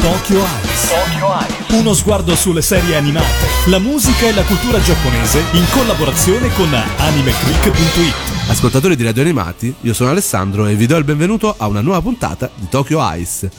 Tokyo Eyes. Tokyo Eyes. Uno sguardo sulle serie animate, la musica e la cultura giapponese in collaborazione con animeclick.it. Ascoltatori di Radio Animati, io sono Alessandro e vi do il benvenuto a una nuova puntata di Tokyo Ice.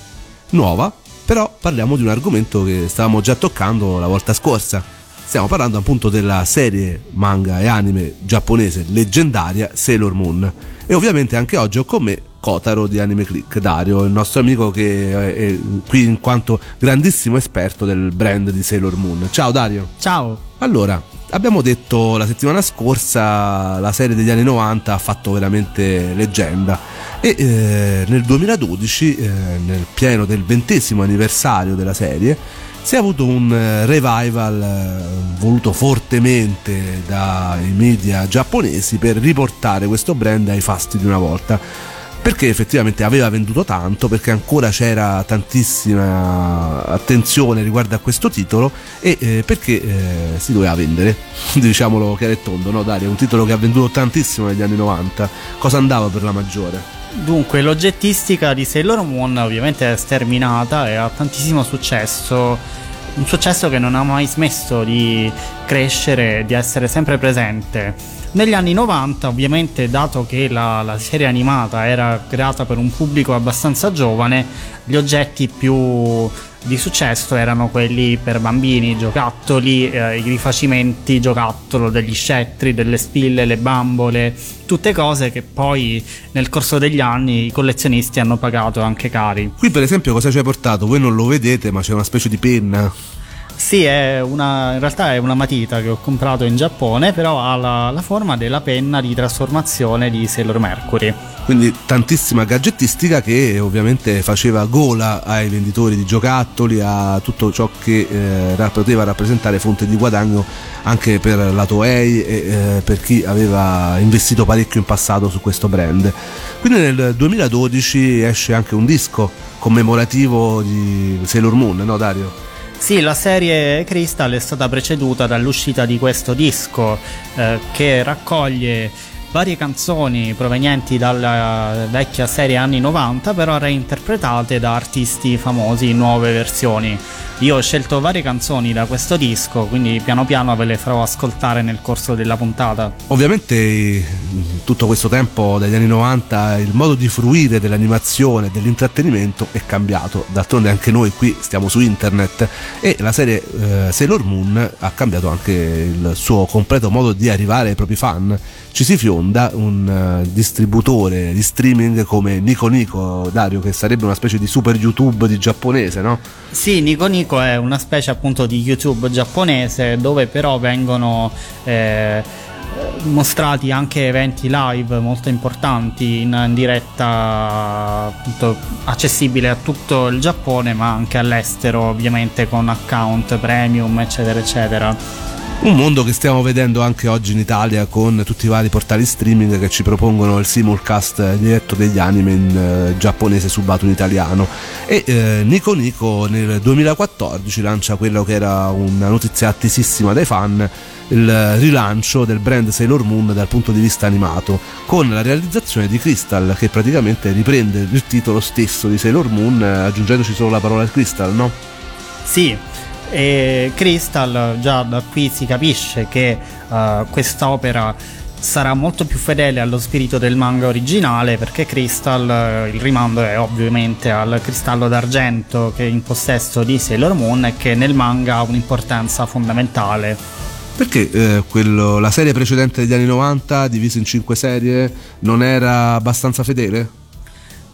Nuova, però parliamo di un argomento che stavamo già toccando la volta scorsa. Stiamo parlando appunto della serie manga e anime giapponese leggendaria Sailor Moon. E ovviamente anche oggi ho con me Kotaro di Anime Click, Dario, il nostro amico che è qui in quanto grandissimo esperto del brand di Sailor Moon. Ciao Dario. Ciao. Allora, abbiamo detto la settimana scorsa la serie degli anni 90 ha fatto veramente leggenda e eh, nel 2012, eh, nel pieno del ventesimo anniversario della serie, si è avuto un eh, revival eh, voluto fortemente dai media giapponesi per riportare questo brand ai fasti di una volta perché effettivamente aveva venduto tanto, perché ancora c'era tantissima attenzione riguardo a questo titolo e eh, perché eh, si doveva vendere, diciamolo chiaro e tondo, no Dario? Un titolo che ha venduto tantissimo negli anni 90, cosa andava per la maggiore? Dunque, l'oggettistica di Sailor Moon ovviamente è sterminata e ha tantissimo successo. Un successo che non ha mai smesso di crescere, di essere sempre presente. Negli anni 90, ovviamente, dato che la, la, serie animata era creata per un pubblico abbastanza giovane, gli oggetti più di successo erano quelli per bambini, giocattoli, eh, i rifacimenti giocattolo degli scettri, delle spille, le bambole, tutte cose che poi nel corso degli anni i collezionisti hanno pagato anche cari. Qui per esempio cosa ci hai portato? Voi non lo vedete, ma c'è una specie di penna sì, una, in realtà è una matita che ho comprato in Giappone, però ha la, la, forma della penna di trasformazione di Sailor Mercury. Quindi tantissima gadgettistica che ovviamente faceva gola ai venditori di giocattoli, a tutto ciò che eh, poteva rappresentare fonte di guadagno anche per la Toei e eh, per chi aveva investito parecchio in passato su questo brand. Quindi nel 2012 esce anche un disco commemorativo di Sailor Moon, no Dario? Sì, la serie Crystal è stata preceduta dall'uscita di questo disco eh, che raccoglie varie canzoni provenienti dalla vecchia serie anni 90 però reinterpretate da artisti famosi in nuove versioni. Io ho scelto varie canzoni da questo disco, quindi piano piano ve le farò ascoltare nel corso della puntata. Ovviamente tutto questo tempo dagli anni 90 il modo di fruire dell'animazione dell'intrattenimento è cambiato, d'altronde anche noi qui stiamo su internet e la serie eh, Sailor Moon ha cambiato anche il suo completo modo di arrivare ai propri fan ci si fionda un uh, distributore di streaming come Nico Nico, Dario, che sarebbe una specie di super YouTube di giapponese, no? Sì, Nico Nico è una specie appunto di YouTube giapponese dove però vengono... Eh, mostrati anche eventi live molto importanti in, in diretta appunto, accessibile a tutto il Giappone ma anche all'estero ovviamente con account premium eccetera eccetera un mondo che stiamo vedendo anche oggi in Italia con tutti i vari portali streaming che ci propongono il simulcast diretto degli anime in eh, giapponese subato in italiano. E eh, Nico Nico nel 2014 lancia quello che era una notizia attesissima dai fan il rilancio del brand Sailor Moon dal punto di vista animato, con la realizzazione di Crystal che praticamente riprende il titolo stesso di Sailor Moon aggiungendoci solo la parola Crystal, no? Sì, e Crystal già da qui si capisce che uh, quest'opera sarà molto più fedele allo spirito del manga originale perché Crystal, eh, il rimando è ovviamente al cristallo d'argento che è in possesso di Sailor Moon e che nel manga ha un'importanza fondamentale. Perché eh, quello, la serie precedente degli anni 90, divisa in 5 serie, non era abbastanza fedele?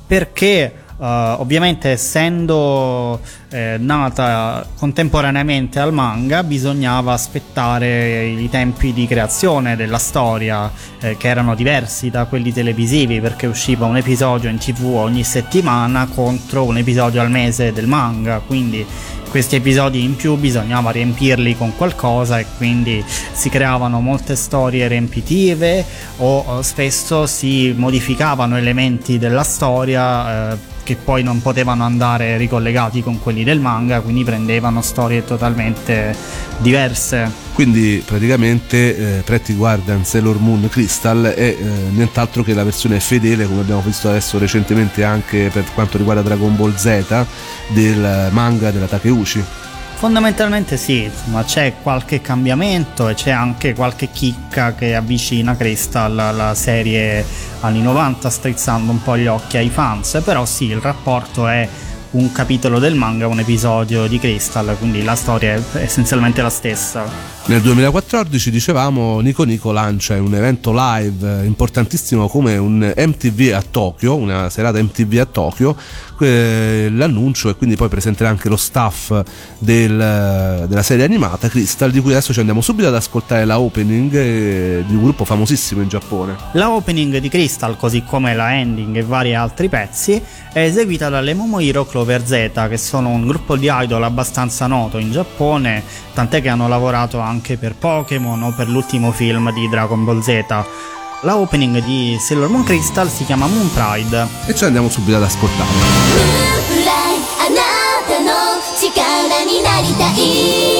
Perché Uh, ovviamente essendo eh, nata contemporaneamente al manga bisognava aspettare i tempi di creazione della storia eh, che erano diversi da quelli televisivi perché usciva un episodio in tv ogni settimana contro un episodio al mese del manga. Quindi questi episodi in più bisognava riempirli con qualcosa e quindi si creavano molte storie riempitive o spesso si modificavano elementi della storia eh, che poi non potevano andare ricollegati con quelli del manga, quindi prendevano storie totalmente diverse. quindi praticamente eh, Pretty Guardian Sailor Moon Crystal è eh, nient'altro che la versione fedele come abbiamo visto adesso recentemente anche per quanto riguarda Dragon Ball Z del manga della Takeuchi Fondamentalmente sì, ma c'è qualche cambiamento e c'è anche qualche chicca che avvicina Crystal alla serie anni 90 strizzando un po' gli occhi ai fans, però sì, il rapporto è un capitolo del manga, un episodio di Crystal, quindi la storia è essenzialmente la stessa. Nel 2014 dicevamo Nico Nico lancia un evento live importantissimo come un MTV a Tokyo, una serata MTV a Tokyo, l'annuncio e quindi poi presenterà anche lo staff del, della serie animata Crystal di cui adesso ci andiamo subito ad ascoltare la opening eh, di un gruppo famosissimo in Giappone. La opening di Crystal così come la ending e vari altri pezzi è eseguita dalle Momohiro Clover Z che sono un gruppo di idol abbastanza noto in Giappone tant'è che hanno lavorato anche per Pokémon o per l'ultimo film di Dragon Ball Z. La opening di Sailor Moon Crystal si chiama Moon Pride. E ci andiamo subito ad ascoltare. Moon Pride, える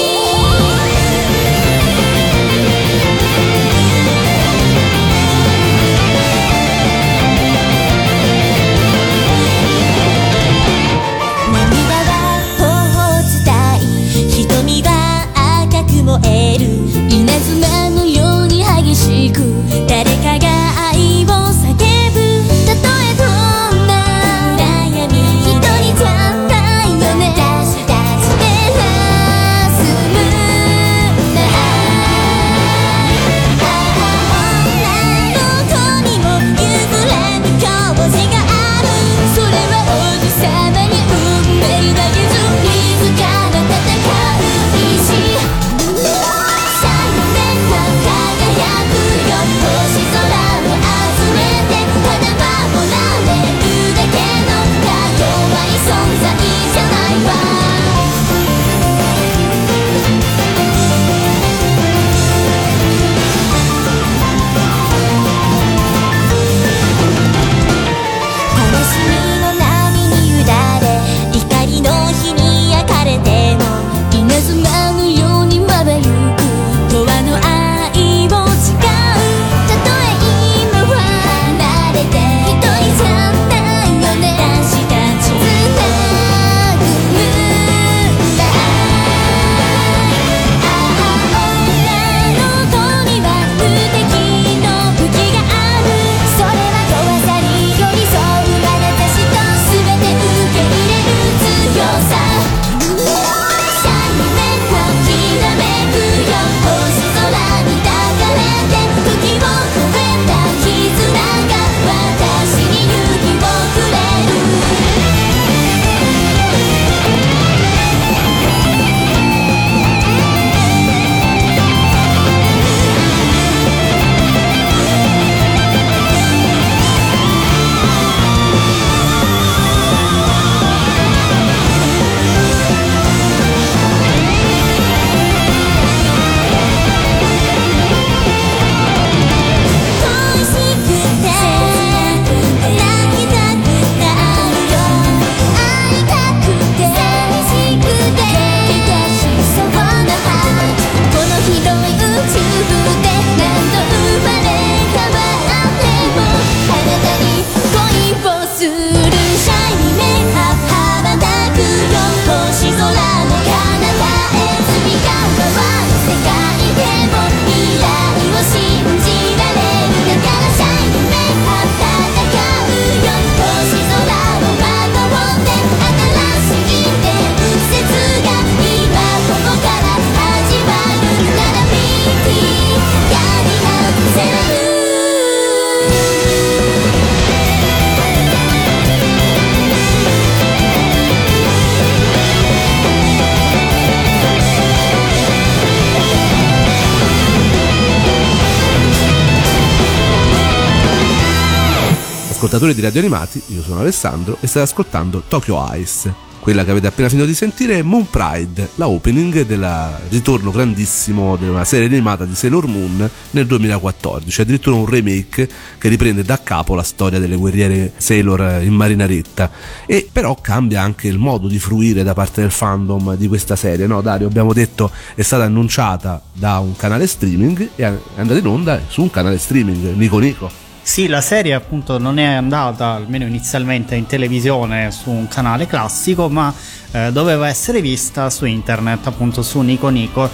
ascoltatori di Radio Animati, io sono Alessandro e state ascoltando Tokyo Ice. quella che avete appena finito di sentire è Moon Pride, la opening del ritorno grandissimo di una serie animata di Sailor Moon nel 2014, addirittura un remake che riprende da capo la storia delle guerriere Sailor in marinaretta e però cambia anche il modo di fruire da parte del fandom di questa serie, no Dario? Abbiamo detto è stata annunciata da un canale streaming e è andata in onda su un canale streaming, Nico Nico. Sì, la serie appunto non è andata, almeno inizialmente, in televisione su un canale classico, ma eh, doveva essere vista su internet, appunto su Nico Nico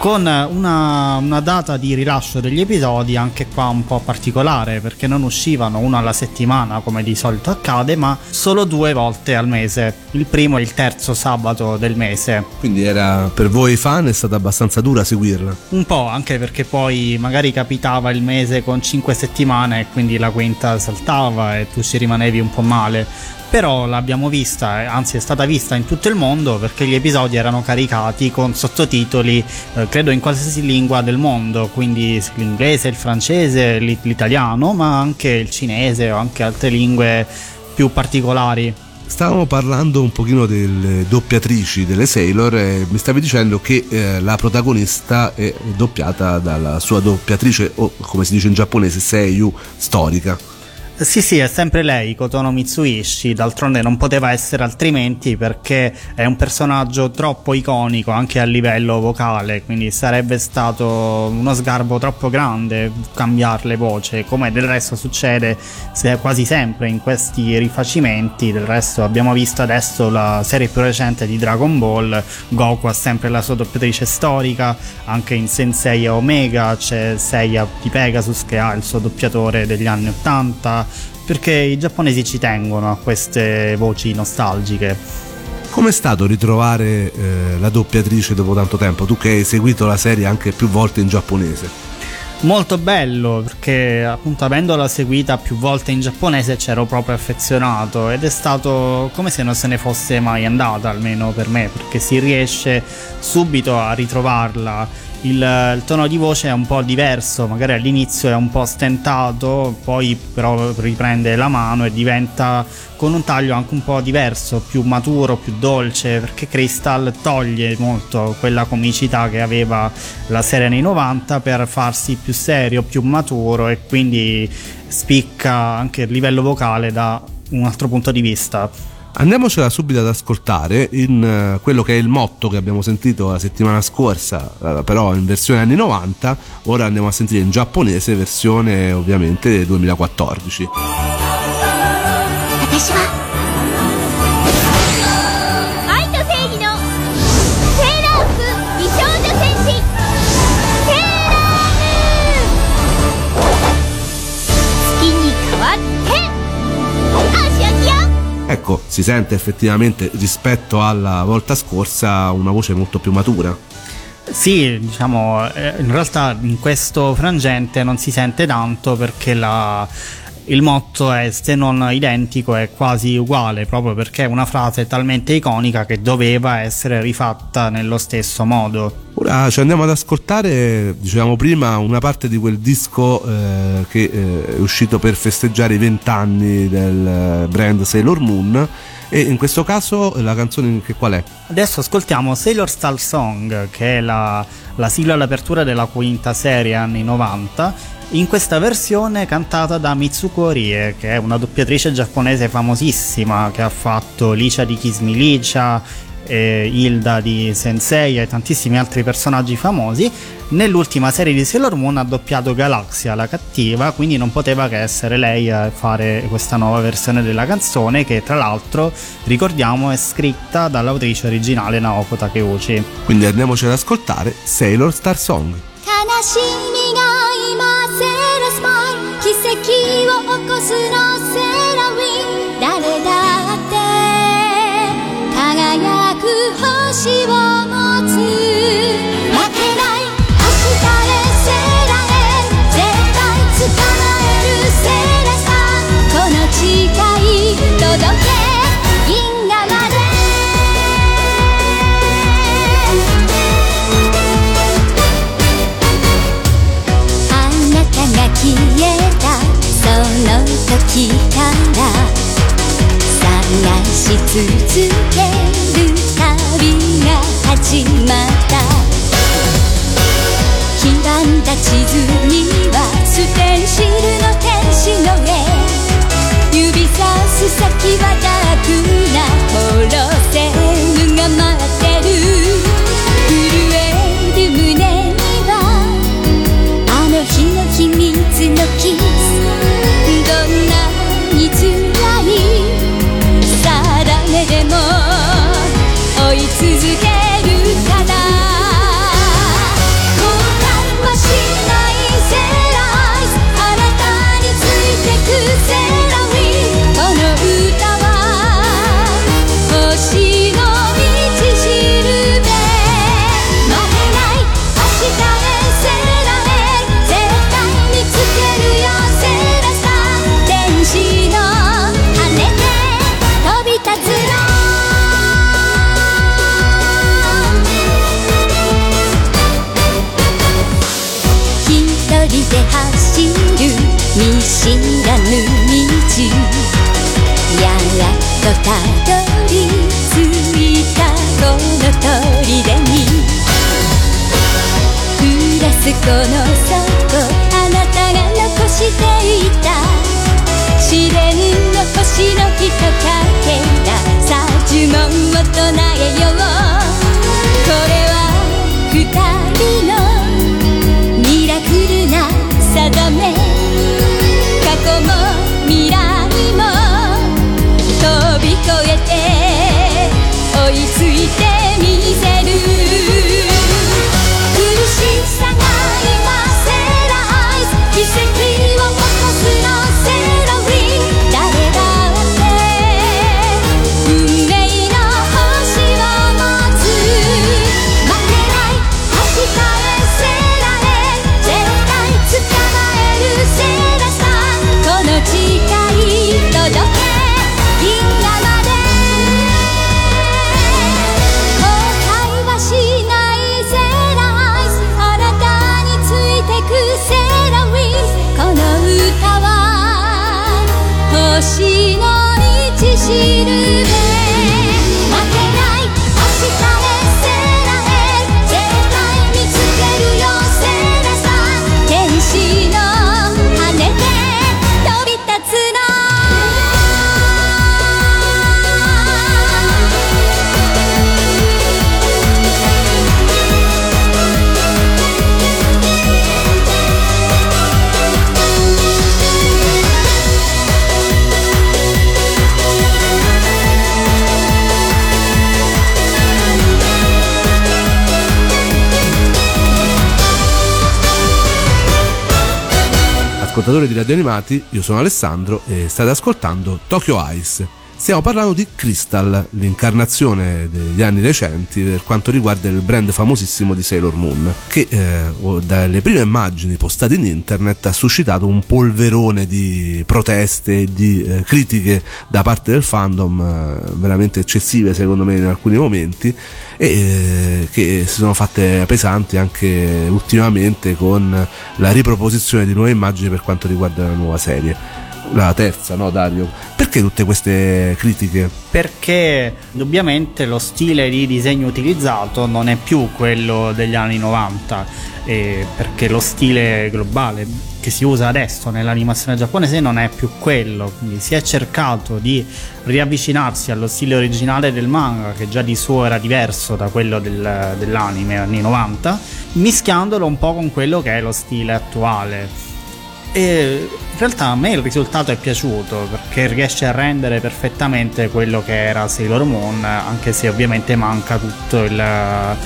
con una, una, data di rilascio degli episodi anche qua un po' particolare perché non uscivano uno alla settimana come di solito accade ma solo due volte al mese il primo e il terzo sabato del mese. Quindi era per voi fan è stata abbastanza dura seguirla. Un po' anche perché poi magari capitava il mese con cinque settimane e quindi la quinta saltava e tu ci rimanevi un po' male però l'abbiamo vista, anzi è stata vista in tutto il mondo perché gli episodi erano caricati con sottotitoli, eh, credo in qualsiasi lingua del mondo, quindi l'inglese, il francese, l'italiano, ma anche il cinese o anche altre lingue più particolari. Stavamo parlando un pochino delle doppiatrici delle Sailor e mi stavi dicendo che eh, la protagonista è doppiata dalla sua doppiatrice o come si dice in giapponese Seiyu storica. Sì, sì, è sempre lei, Kotono Mitsuishi, d'altronde non poteva essere altrimenti perché è un personaggio troppo iconico anche a livello vocale, quindi sarebbe stato uno sgarbo troppo grande cambiarle voce, come del resto succede quasi sempre in questi rifacimenti, del resto abbiamo visto adesso la serie più recente di Dragon Ball, Goku ha sempre la sua doppiatrice storica, anche in Sensei Omega c'è Seiya di Pegasus che ha il suo doppiatore degli anni 80, perché i giapponesi ci tengono a queste voci nostalgiche. Com'è stato ritrovare eh, la doppiatrice dopo tanto tempo? Tu che hai seguito la serie anche più volte in giapponese. Molto bello perché appunto avendola seguita più volte in giapponese c'ero proprio affezionato ed è stato come se non se ne fosse mai andata almeno per me perché si riesce subito a ritrovarla il, il, tono di voce è un po' diverso, magari all'inizio è un po' stentato, poi però riprende la mano e diventa con un taglio anche un po' diverso, più maturo, più dolce, perché Crystal toglie molto quella comicità che aveva la serie nei 90 per farsi più serio, più maturo e quindi spicca anche il livello vocale da un altro punto di vista. Andiamocela subito ad ascoltare in uh, quello che è il motto che abbiamo sentito la settimana scorsa, uh, però in versione anni 90, ora andiamo a sentire in giapponese versione ovviamente 2014. Ecco, si sente effettivamente rispetto alla volta scorsa una voce molto più matura. Sì, diciamo, eh, in realtà in questo frangente non si sente tanto perché la, il motto è se non identico è quasi uguale proprio perché è una frase talmente iconica che doveva essere rifatta nello stesso modo. Ora ci andiamo ad ascoltare, dicevamo prima, una parte di quel disco eh, che eh, è uscito per festeggiare i vent'anni del brand Sailor Moon e in questo caso la canzone che qual è? Adesso ascoltiamo Sailor Star Song che è la, la sigla all'apertura della quinta serie anni 90 in questa versione cantata da Mitsuko Rie, che è una doppiatrice giapponese famosissima che ha fatto Licia di Kismi Licia, eh, Hilda di Sensei e tantissimi altri personaggi famosi. Nell'ultima serie di Sailor Moon ha doppiato Galaxia, la cattiva, quindi non poteva che essere lei a fare questa nuova versione della canzone che tra l'altro ricordiamo è scritta dall'autrice originale Naoko Takeuchi. Quindi andiamoci ad ascoltare Sailor Star Song. を起こすのセラウィン。誰だって輝く星をきたら探し続ける旅が始まった。黄ばんだ地図にはステンシルの天使の絵。指さす先はダークなついて ascoltatori di Radio Animati, io sono Alessandro e state ascoltando Tokyo Ice. Stiamo parlando di Crystal, l'incarnazione degli anni recenti per quanto riguarda il brand famosissimo di Sailor Moon, che eh, dalle prime immagini postate in internet ha suscitato un polverone di proteste e di eh, critiche da parte del fandom eh, veramente eccessive secondo me in alcuni momenti e eh, che si sono fatte pesanti anche ultimamente con la riproposizione di nuove immagini per quanto riguarda la nuova serie la terza, no Dario? Perché tutte queste critiche? Perché indubbiamente lo stile di disegno utilizzato non è più quello degli anni 90, perché lo stile globale che si usa adesso nell'animazione giapponese non è più quello, quindi si è cercato di riavvicinarsi allo stile originale del manga, che già di suo era diverso da quello del, dell'anime anni 90, mischiandolo un po' con quello che è lo stile attuale e in realtà a me il risultato è piaciuto perché riesce a rendere perfettamente quello che era Sailor Moon, anche se ovviamente manca tutto il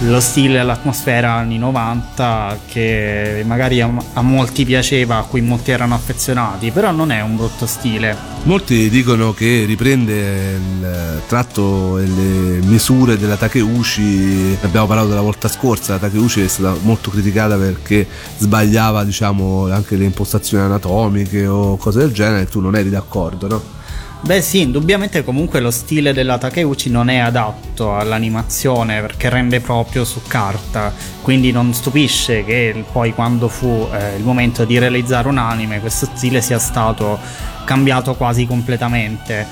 lo stile e l'atmosfera anni 90 che magari a, a, molti piaceva, a cui molti erano affezionati, però non è un brutto stile. Molti dicono che riprende il tratto e le misure della Takeuchi, abbiamo parlato la volta scorsa, la Takeuchi è stata molto criticata perché sbagliava diciamo anche le impostazioni anatomiche o cose del genere, tu non eri d'accordo, no? Beh sì, indubbiamente comunque lo stile della Takeuchi non è adatto all'animazione perché rende proprio su carta, quindi non stupisce che poi quando fu eh, il momento di realizzare un anime questo stile sia stato cambiato quasi completamente.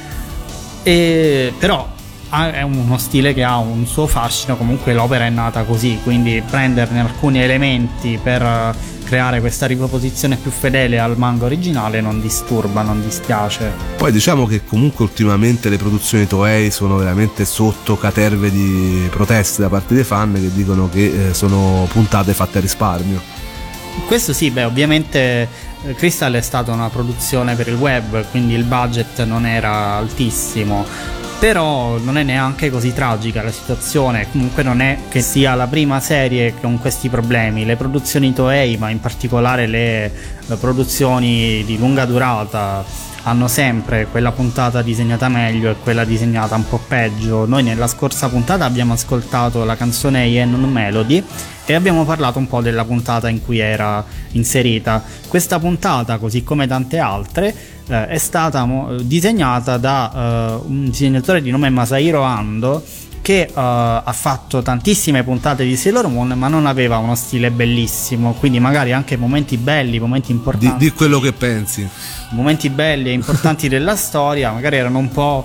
E, però è uno stile che ha un suo fascino, comunque l'opera è nata così, quindi prenderne alcuni elementi per creare questa riproposizione più fedele al manga originale non disturba, non dispiace. Poi diciamo che comunque ultimamente le produzioni Toei sono veramente sotto caterve di proteste da parte dei fan che dicono che eh, sono puntate fatte a risparmio. Questo sì, beh, ovviamente eh, Crystal è stata una produzione per il web, quindi il budget non era altissimo però non è neanche così tragica la situazione, comunque non è che sia la prima serie con questi problemi, le produzioni Toei, ma in particolare le, produzioni di lunga durata hanno sempre quella puntata disegnata meglio e quella disegnata un po' peggio. Noi nella scorsa puntata abbiamo ascoltato la canzone Yen Melody e abbiamo parlato un po' della puntata in cui era inserita. Questa puntata, così come tante altre, eh, è stata mo- disegnata da eh, un disegnatore di nome Masahiro Ando che uh, ha fatto tantissime puntate di Sailor Moon ma non aveva uno stile bellissimo quindi magari anche momenti belli momenti importanti. di, di quello che pensi. Momenti belli e importanti della storia magari erano un po'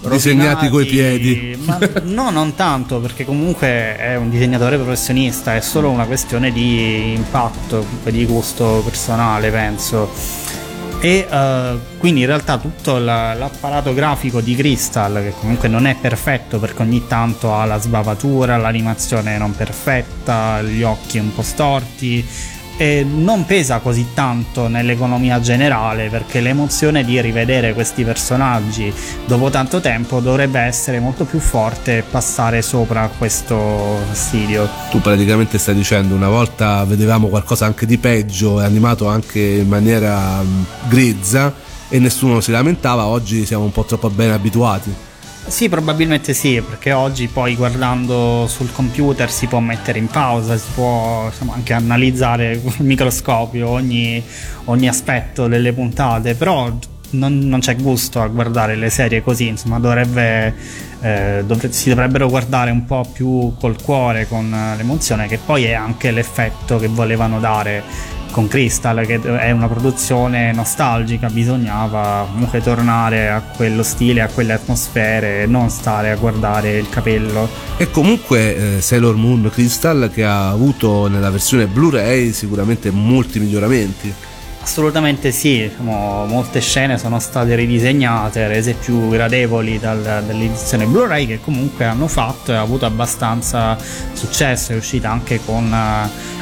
disegnati coi piedi. ma no non tanto perché comunque è un disegnatore professionista è solo una questione di impatto di gusto personale penso e uh, quindi in realtà tutto la, l'apparato grafico di Crystal che comunque non è perfetto perché ogni tanto ha la sbavatura, l'animazione non perfetta, gli occhi un po' storti e non pesa così tanto nell'economia generale perché l'emozione di rivedere questi personaggi dopo tanto tempo dovrebbe essere molto più forte e passare sopra questo fastidio. Tu praticamente stai dicendo una volta vedevamo qualcosa anche di peggio e animato anche in maniera mm, grezza e nessuno si lamentava, oggi siamo un po' troppo ben abituati. Sì, probabilmente sì, perché oggi poi guardando sul computer si può mettere in pausa, si può insomma, anche analizzare con il microscopio ogni, ogni aspetto delle puntate, però non, non, c'è gusto a guardare le serie così, insomma dovrebbe, eh, dovre- si dovrebbero guardare un po' più col cuore, con l'emozione, che poi è anche l'effetto che volevano dare con Crystal che è una produzione nostalgica bisognava comunque tornare a quello stile a quelle atmosfere non stare a guardare il capello. E comunque eh, Sailor Moon Crystal che ha avuto nella versione Blu-ray sicuramente molti miglioramenti Assolutamente sì, diciamo, molte scene sono state ridisegnate, rese più gradevoli dal, dall'edizione Blu-ray che comunque hanno fatto e ha avuto abbastanza successo, è uscita anche con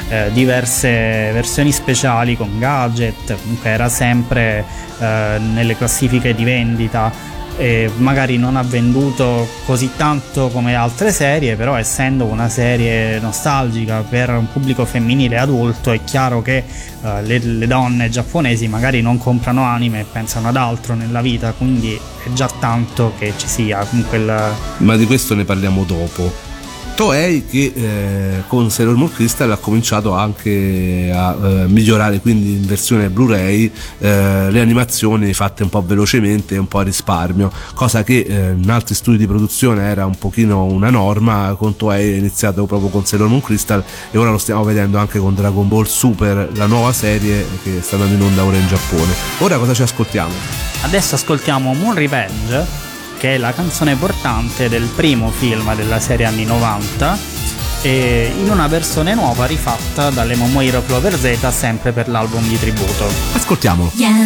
eh, diverse versioni speciali con gadget, comunque era sempre eh, nelle classifiche di vendita e magari non ha venduto così tanto come altre serie, però essendo una serie nostalgica per un pubblico femminile adulto è chiaro che uh, le, le, donne giapponesi magari non comprano anime e pensano ad altro nella vita, quindi è già tanto che ci sia quel... Ma di questo ne parliamo dopo. Toei che eh, con Sailor Moon Crystal ha cominciato anche a eh, migliorare quindi in versione Blu-ray eh, le animazioni fatte un po' velocemente e un po' a risparmio cosa che eh, in altri studi di produzione era un pochino una norma con Toei è iniziato proprio con Sailor Moon Crystal e ora lo stiamo vedendo anche con Dragon Ball Super la nuova serie che sta andando in onda ora in Giappone ora cosa ci ascoltiamo? adesso ascoltiamo Moon Revenge che è la canzone portante del primo film della serie anni 90 e in una versione nuova rifatta dalle Momoiro Clover Z sempre per l'album di tributo. Ascoltiamolo. 小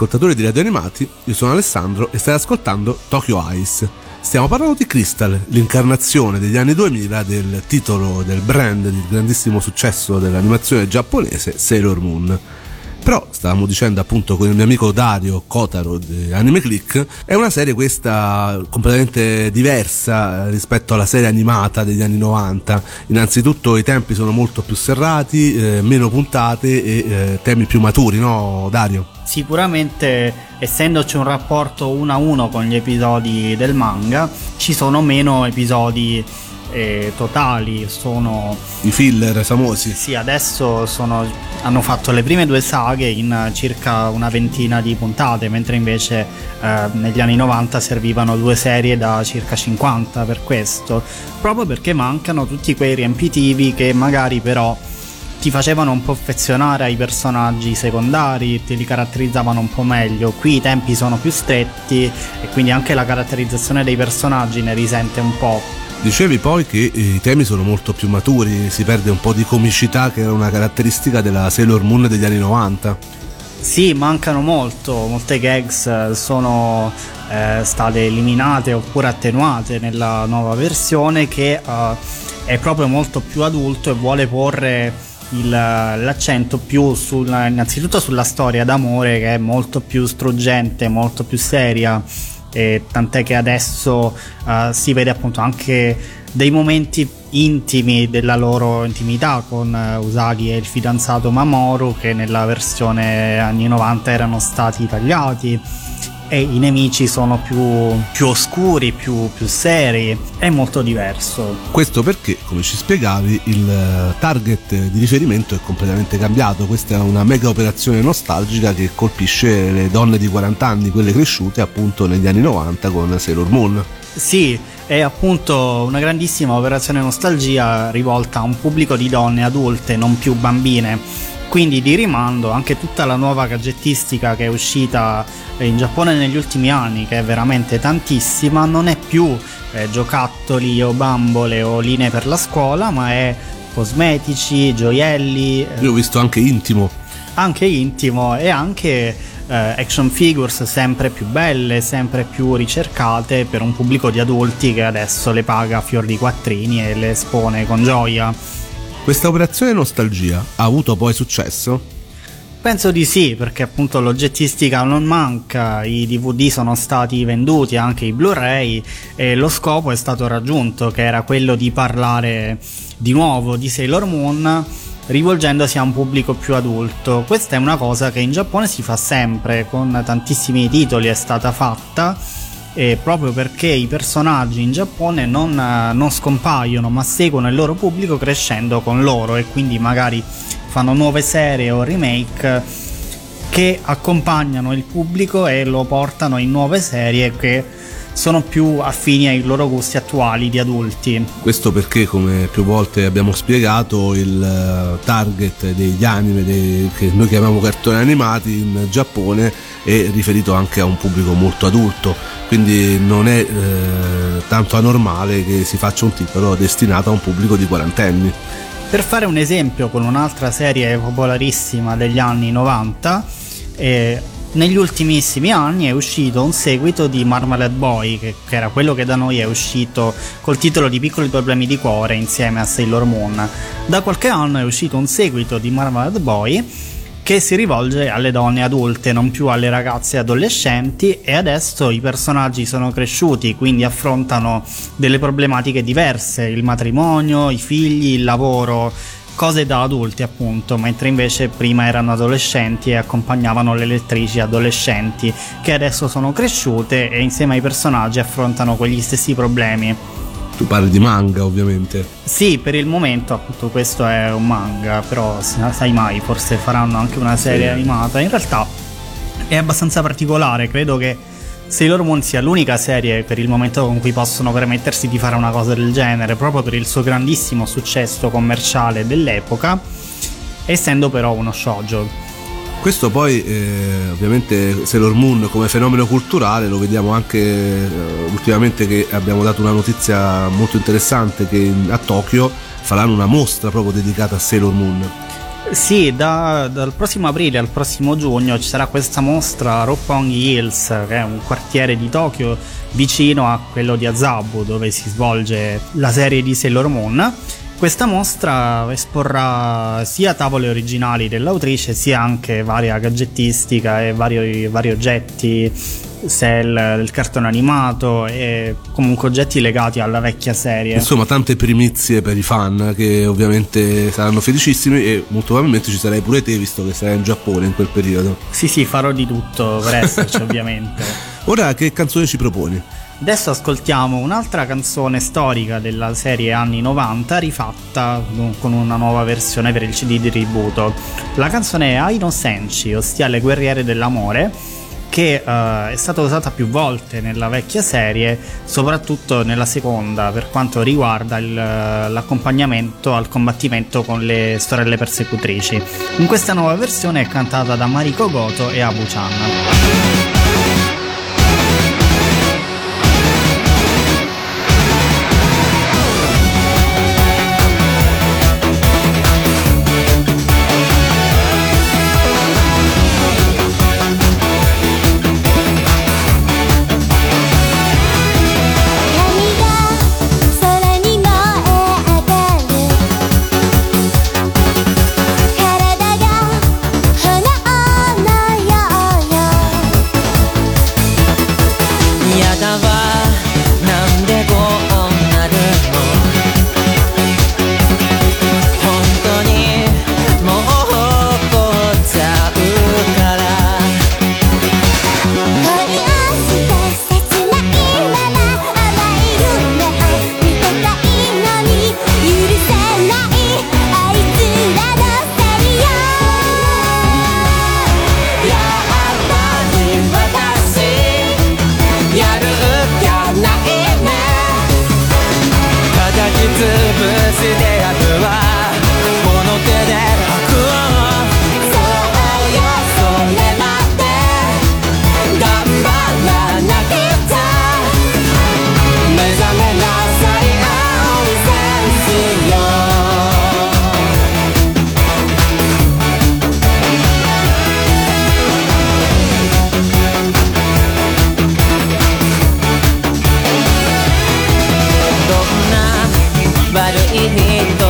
Ascoltatori di Radio Animati, io sono Alessandro e stai ascoltando Tokyo Ice. Stiamo parlando di Crystal, l'incarnazione degli anni 2000 del titolo del brand di grandissimo successo dell'animazione giapponese Sailor Moon. Però, stavamo dicendo appunto con il mio amico Dario Kotaro di Anime Click, è una serie questa completamente diversa rispetto alla serie animata degli anni 90. Innanzitutto i tempi sono molto più serrati, eh, meno puntate e eh, temi più maturi, no Dario? Sicuramente, essendoci un rapporto uno a uno con gli episodi del manga, ci sono meno episodi eh, totali. Sono I filler famosi. sì, adesso sono, hanno fatto le prime due saghe in circa una ventina di puntate, mentre invece eh, negli anni 90 servivano due serie da circa 50 per questo, proprio perché mancano tutti quei riempitivi che magari però ti facevano un po' affezionare ai personaggi secondari, te li caratterizzavano un po' meglio. Qui i tempi sono più stretti e quindi anche la caratterizzazione dei personaggi ne risente un po'. Dicevi poi che i temi sono molto più maturi, si perde un po' di comicità che era una caratteristica della Sailor Moon degli anni 90. Sì, mancano molto, molte gags sono eh, state eliminate oppure attenuate nella nuova versione che eh, è proprio molto più adulto e vuole porre il- l'accento più sulla, innanzitutto sulla storia d'amore che è molto più struggente, molto più seria e tant'è che adesso eh, si vede appunto anche dei momenti intimi della loro intimità con eh, Usagi e il fidanzato Mamoru che nella versione anni 90 erano stati tagliati e i nemici sono più, più oscuri, più, più seri, è molto diverso. Questo perché, come ci spiegavi, il eh, target di riferimento è completamente cambiato. Questa è una mega operazione nostalgica che colpisce le donne di 40 anni, quelle cresciute appunto negli anni 90 con Sailor Moon. Sì, è appunto una grandissima operazione nostalgia rivolta a un pubblico di donne adulte, non più bambine. Quindi di rimando anche tutta la nuova gadgettistica che è uscita in Giappone negli ultimi anni, che è veramente tantissima, non è più eh, giocattoli o bambole o linee per la scuola, ma è cosmetici, gioielli, eh, Io ho visto anche intimo. anche intimo e anche eh, action figures sempre più belle, sempre più ricercate per un pubblico di adulti che adesso le paga a fior di quattrini e le espone con gioia. Questa operazione nostalgia ha avuto poi successo? Penso di sì, perché appunto l'oggettistica non manca, i DVD sono stati venduti, anche i Blu-ray, e lo scopo è stato raggiunto, che era quello di parlare di nuovo di Sailor Moon rivolgendosi a un pubblico più adulto. Questa è una cosa che in Giappone si fa sempre, con tantissimi titoli è stata fatta. E proprio perché i personaggi in Giappone non, non scompaiono ma seguono il loro pubblico crescendo con loro e quindi magari fanno nuove serie o remake che accompagnano il pubblico e lo portano in nuove serie che sono più affini ai loro gusti attuali di adulti. Questo perché, come più volte abbiamo spiegato, il eh, target degli anime dei- che noi chiamiamo cartoni animati in Giappone è riferito anche a un pubblico molto adulto, quindi non è eh, tanto anormale che si faccia un titolo destinato a un pubblico di quarantenni. Per fare un esempio con un'altra serie popolarissima degli anni 90, eh, negli ultimissimi anni è uscito un seguito di Marmalade Boy, che, che era quello che da noi è uscito col titolo di Piccoli problemi di cuore insieme a Sailor Moon. Da qualche anno è uscito un seguito di Marmalade Boy che si rivolge alle donne adulte, non più alle ragazze adolescenti e adesso i personaggi sono cresciuti, quindi affrontano delle problematiche diverse, il matrimonio, i figli, il lavoro, cose da adulti appunto, mentre invece prima erano adolescenti e accompagnavano le lettrici adolescenti che adesso sono cresciute e insieme ai personaggi affrontano quegli stessi problemi. Tu parli di manga, ovviamente. Sì, per il momento appunto questo è un manga, però sai mai, forse faranno anche una serie Sì. animata. In realtà è abbastanza particolare, credo che Sailor Moon sia l'unica serie per il momento con cui possono permettersi di fare una cosa del genere, proprio per il suo grandissimo successo commerciale dell'epoca, essendo però uno shoujo. Questo poi, eh, ovviamente, Sailor Moon come fenomeno culturale lo vediamo anche eh, ultimamente che abbiamo dato una notizia molto interessante che a Tokyo faranno una mostra proprio dedicata a Sailor Moon. Sì, da- dal prossimo aprile al prossimo giugno ci sarà questa mostra a Roppongi Hills, che è un quartiere di Tokyo vicino a quello di Azabu, dove si svolge la serie di Sailor Moon. Questa mostra esporrà sia tavole originali dell'autrice, sia anche varia gadgettistica e vari, vari oggetti, cell del cartone animato e comunque oggetti legati alla vecchia serie. Insomma, tante primizie per i fan che ovviamente saranno felicissimi e molto probabilmente ci sarai pure te visto che sarai in Giappone in quel periodo. Sì, sì, farò di tutto per esserci, ovviamente. Ora che canzone ci proponi? Adesso ascoltiamo un'altra canzone storica della serie anni 90 rifatta con una nuova versione per il CD di tributo. La canzone è Aino Senshi, ossia Le guerriere dell'amore, che eh, è stata usata più volte nella vecchia serie, soprattutto nella seconda per quanto riguarda il- l'accompagnamento al combattimento con le sorelle persecutrici. In questa nuova versione è cantata da Mariko Goto e Abu Chan.「悪い人だ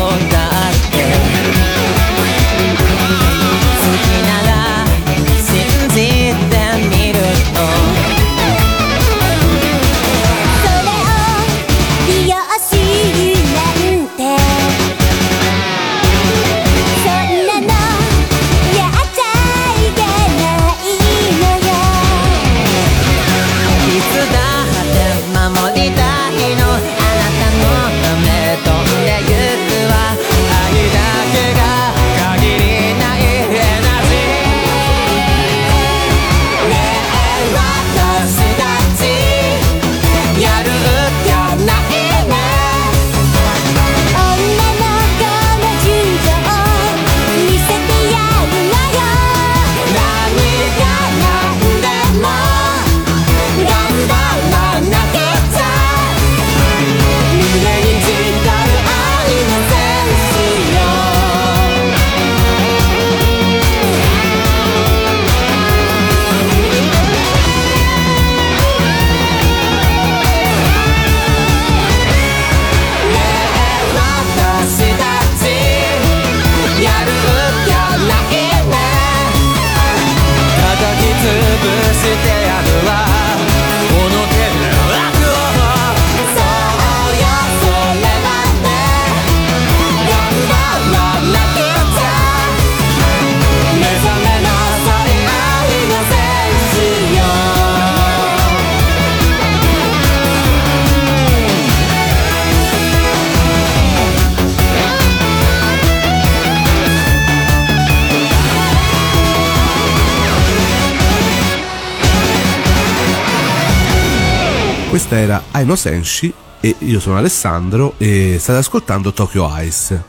Questa era Aino Senshi e io sono Alessandro e state ascoltando Tokyo Ice.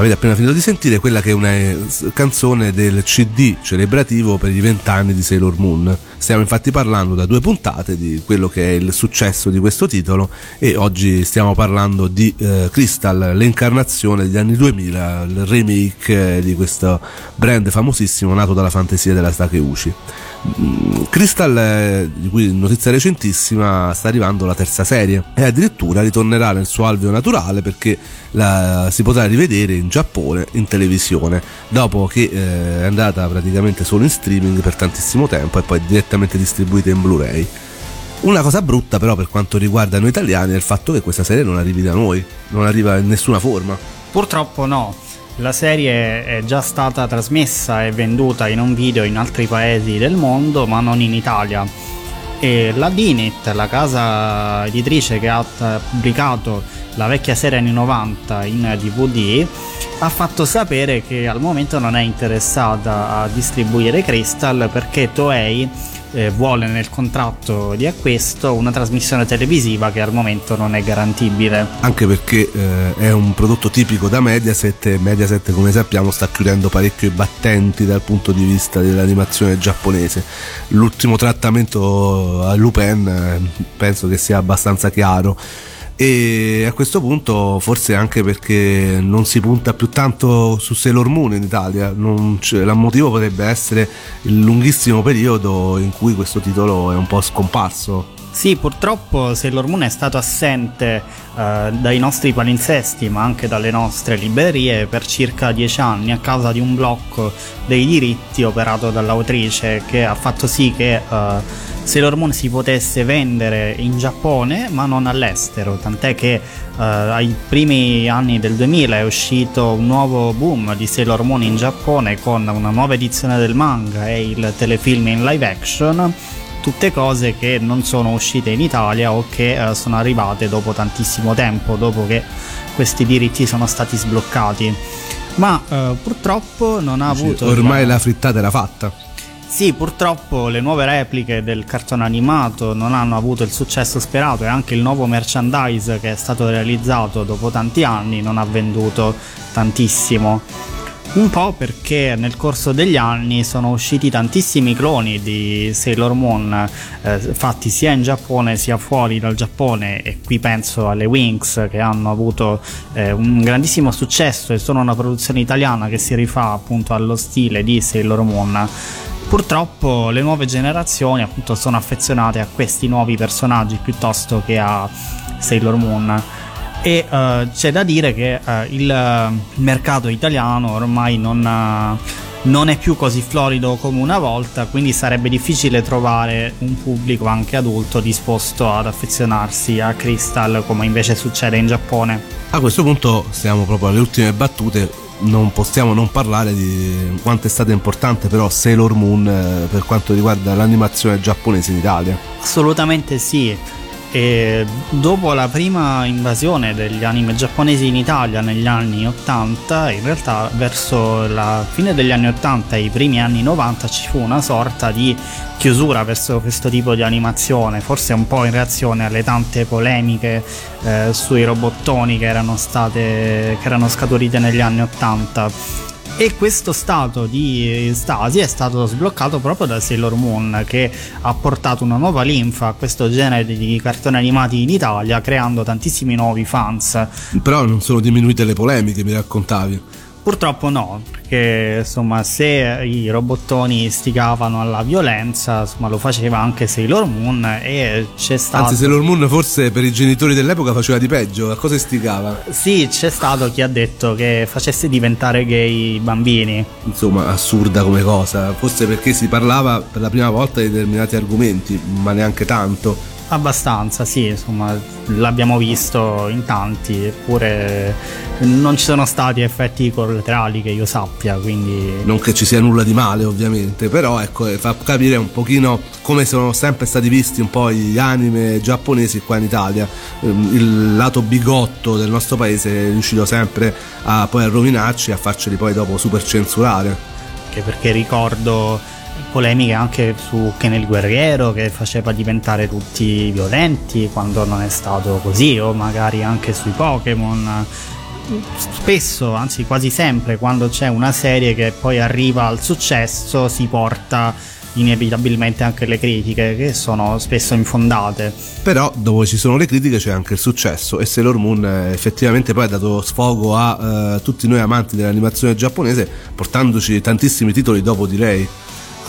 Avete appena finito di sentire quella che è una eh, canzone del CD celebrativo per i vent'anni di Sailor Moon. Stiamo infatti parlando da due puntate di quello che è il successo di questo titolo e oggi stiamo parlando di eh, Crystal, l'incarnazione degli anni 2000, il remake eh, di questo brand famosissimo nato dalla fantasia della Takeuchi. Mm, Crystal, eh, di cui notizia recentissima, sta arrivando la terza serie e addirittura ritornerà nel suo alveo naturale perché la si potrà rivedere in Giappone in televisione dopo che eh, è andata praticamente solo in streaming per tantissimo tempo e poi direttamente distribuita in Blu-ray. Una cosa brutta però per quanto riguarda noi italiani è il fatto che questa serie non arrivi da noi, non arriva in nessuna forma. Purtroppo no. La serie è già stata trasmessa e venduta in un video in altri paesi del mondo, ma non in Italia. E la Dinit, la casa editrice che ha pubblicato la vecchia serie anni 90 in DVD, ha fatto sapere che al momento non è interessata a distribuire Crystal perché Toei eh, vuole nel contratto di acquisto una trasmissione televisiva che al momento non è garantibile. anche perché eh, è un prodotto tipico da Mediaset e Mediaset come sappiamo sta chiudendo parecchio i battenti dal punto di vista dell'animazione giapponese l'ultimo trattamento a Lupin eh, penso che sia abbastanza chiaro e a questo punto forse anche perché non si punta più tanto su Sailor Moon in Italia non il motivo potrebbe essere il lunghissimo periodo in cui questo titolo è un po' scomparso. Sì, purtroppo Sailor Moon è stato assente eh, dai nostri palinsesti, ma anche dalle nostre librerie per circa dieci anni a causa di un blocco dei diritti operato dall'autrice che ha fatto sì che eh, Sailor Moon si potesse vendere in Giappone ma non all'estero, tant'è che eh, ai primi anni del 2000 è uscito un nuovo boom di Sailor Moon in Giappone con una nuova edizione del manga e il telefilm in live action tutte cose che non sono uscite in Italia o che eh, sono arrivate dopo tantissimo tempo, dopo che questi diritti sono stati sbloccati. Ma eh, purtroppo non ha avuto. ormai la frittata era fatta Sì, purtroppo le nuove repliche del cartone animato non hanno avuto il successo sperato e anche il nuovo merchandise che è stato realizzato dopo tanti anni non ha venduto tantissimo. Un po' perché nel corso degli anni sono usciti tantissimi cloni di Sailor Moon eh, fatti sia in Giappone sia fuori dal Giappone e qui penso alle Wings che hanno avuto eh, un grandissimo successo e sono una produzione italiana che si rifà appunto allo stile di Sailor Moon. Purtroppo le nuove generazioni appunto sono affezionate a questi nuovi personaggi piuttosto che a Sailor Moon. e eh, c'è da dire che eh, il mercato italiano ormai non, eh, non è più così florido come una volta, quindi sarebbe difficile trovare un pubblico anche adulto disposto ad affezionarsi a Crystal come invece succede in Giappone. A questo punto siamo proprio alle ultime battute. Non possiamo non parlare di quanto è stata importante però Sailor Moon eh, per quanto riguarda l'animazione giapponese in Italia. Assolutamente sì. E dopo la prima invasione degli anime giapponesi in Italia negli anni 80, in realtà verso la fine degli anni 80 e i primi anni 90 ci fu una sorta di chiusura verso questo tipo di animazione, forse un po' in reazione alle tante polemiche eh, sui robottoni che erano state che erano scaturite negli anni 80 e questo stato di stasi è stato sbloccato proprio da Sailor Moon che ha portato una nuova linfa a questo genere di cartoni animati in Italia creando tantissimi nuovi fans. Però non sono diminuite le polemiche, mi raccontavi. Purtroppo no, perché insomma se i robottoni istigavano alla violenza, insomma lo faceva anche Sailor Moon e c'è stato... Anzi, Sailor Moon forse per i genitori dell'epoca faceva di peggio, a cosa istigava? Sì, c'è stato chi ha detto che facesse diventare gay i bambini. Insomma, assurda come cosa, forse perché si parlava per la prima volta di determinati argomenti, ma neanche tanto. Abbastanza, sì, insomma, l'abbiamo visto in tanti, eppure non ci sono stati effetti collaterali che io sappia, quindi Non che ci sia nulla di male, ovviamente, però ecco, eh, fa capire un pochino come sono sempre stati visti un po' gli anime giapponesi qua in Italia. Ehm, Il lato bigotto del nostro paese è riuscito sempre a poi a rovinarci e a farceli poi dopo super censurare. anche perché ricordo polemiche anche su Ken il guerriero che faceva diventare tutti violenti quando non è stato così, o magari anche sui Pokémon. Spesso, anzi quasi sempre, quando c'è una serie che poi arriva al successo, si porta inevitabilmente anche le critiche, che sono spesso infondate. Però dove ci sono le critiche c'è anche il successo e Sailor Moon eh, effettivamente poi ha dato sfogo a eh, tutti noi amanti dell'animazione giapponese portandoci tantissimi titoli dopo direi.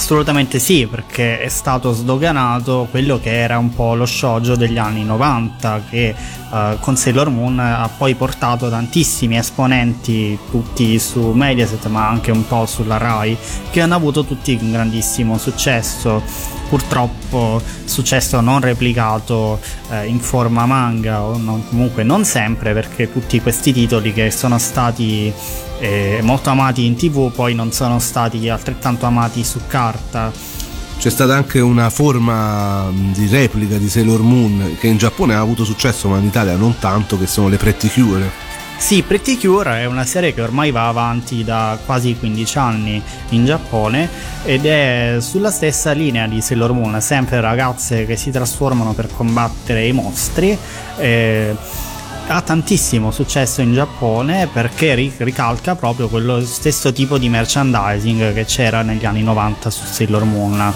Assolutamente sì, perché è stato sdoganato quello che era un po' lo shoujo degli anni 90, che eh, con Sailor Moon ha poi portato tantissimi esponenti, tutti su Mediaset, ma anche un po' sulla Rai, che hanno avuto tutti un grandissimo successo. Purtroppo successo non replicato eh, in forma manga, o non- comunque non sempre, perché tutti questi titoli che sono stati eh, molto amati in tv poi non sono stati altrettanto amati su carta. C'è stata anche una forma mh, di replica di Sailor Moon che in Giappone ha avuto successo ma in Italia non tanto che sono le Pretty Cure. Sì, Pretty Cure è una serie che ormai va avanti da quasi 15 anni in Giappone ed è sulla stessa linea di Sailor Moon, sempre ragazze che si trasformano per combattere i mostri. eh, ha tantissimo successo in Giappone perché ri- ricalca proprio quello stesso tipo di merchandising che c'era negli anni 90 su Sailor Moon.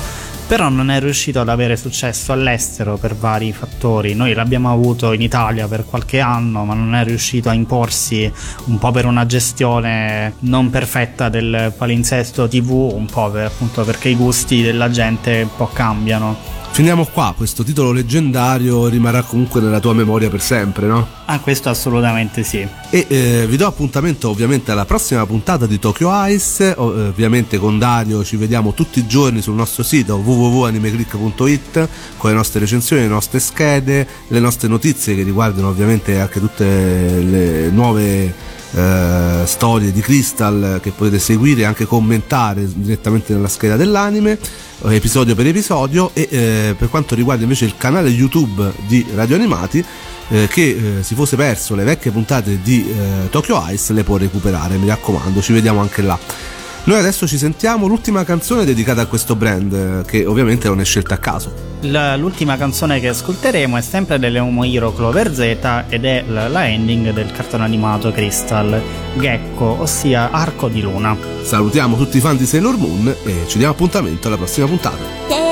Però non è riuscito ad avere successo all'estero per vari fattori. Noi l'abbiamo avuto in Italia per qualche anno, ma non è riuscito a imporsi un po' per una gestione non perfetta del palinsesto TV, un po' per- appunto perché i gusti della gente un po' cambiano. Finiamo qua, questo titolo leggendario rimarrà comunque nella tua memoria per sempre, no? Ah, questo assolutamente sì. E eh, vi do appuntamento ovviamente alla prossima puntata di Tokyo Ice, eh, ovviamente con Dario ci vediamo tutti i giorni sul nostro sito www.animeclick.it con le nostre recensioni, le nostre schede, le nostre notizie che riguardano ovviamente anche tutte le nuove eh, storie di Crystal che potete seguire e anche commentare direttamente nella scheda dell'anime eh, episodio per episodio e eh, per quanto riguarda invece il canale YouTube di Radio Animati eh, che eh, si fosse perso le vecchie puntate di eh, Tokyo Ice le può recuperare, mi raccomando, ci vediamo anche là. Noi adesso ci sentiamo l'ultima canzone dedicata a questo brand, eh, che ovviamente non è scelta a caso. La- l'ultima canzone che ascolteremo è sempre delle Hero Clover Z ed è la, la ending del cartone animato Crystal Gecko, ossia Arco di Luna. Salutiamo tutti i fan di Sailor Moon e ci diamo appuntamento alla prossima puntata. 手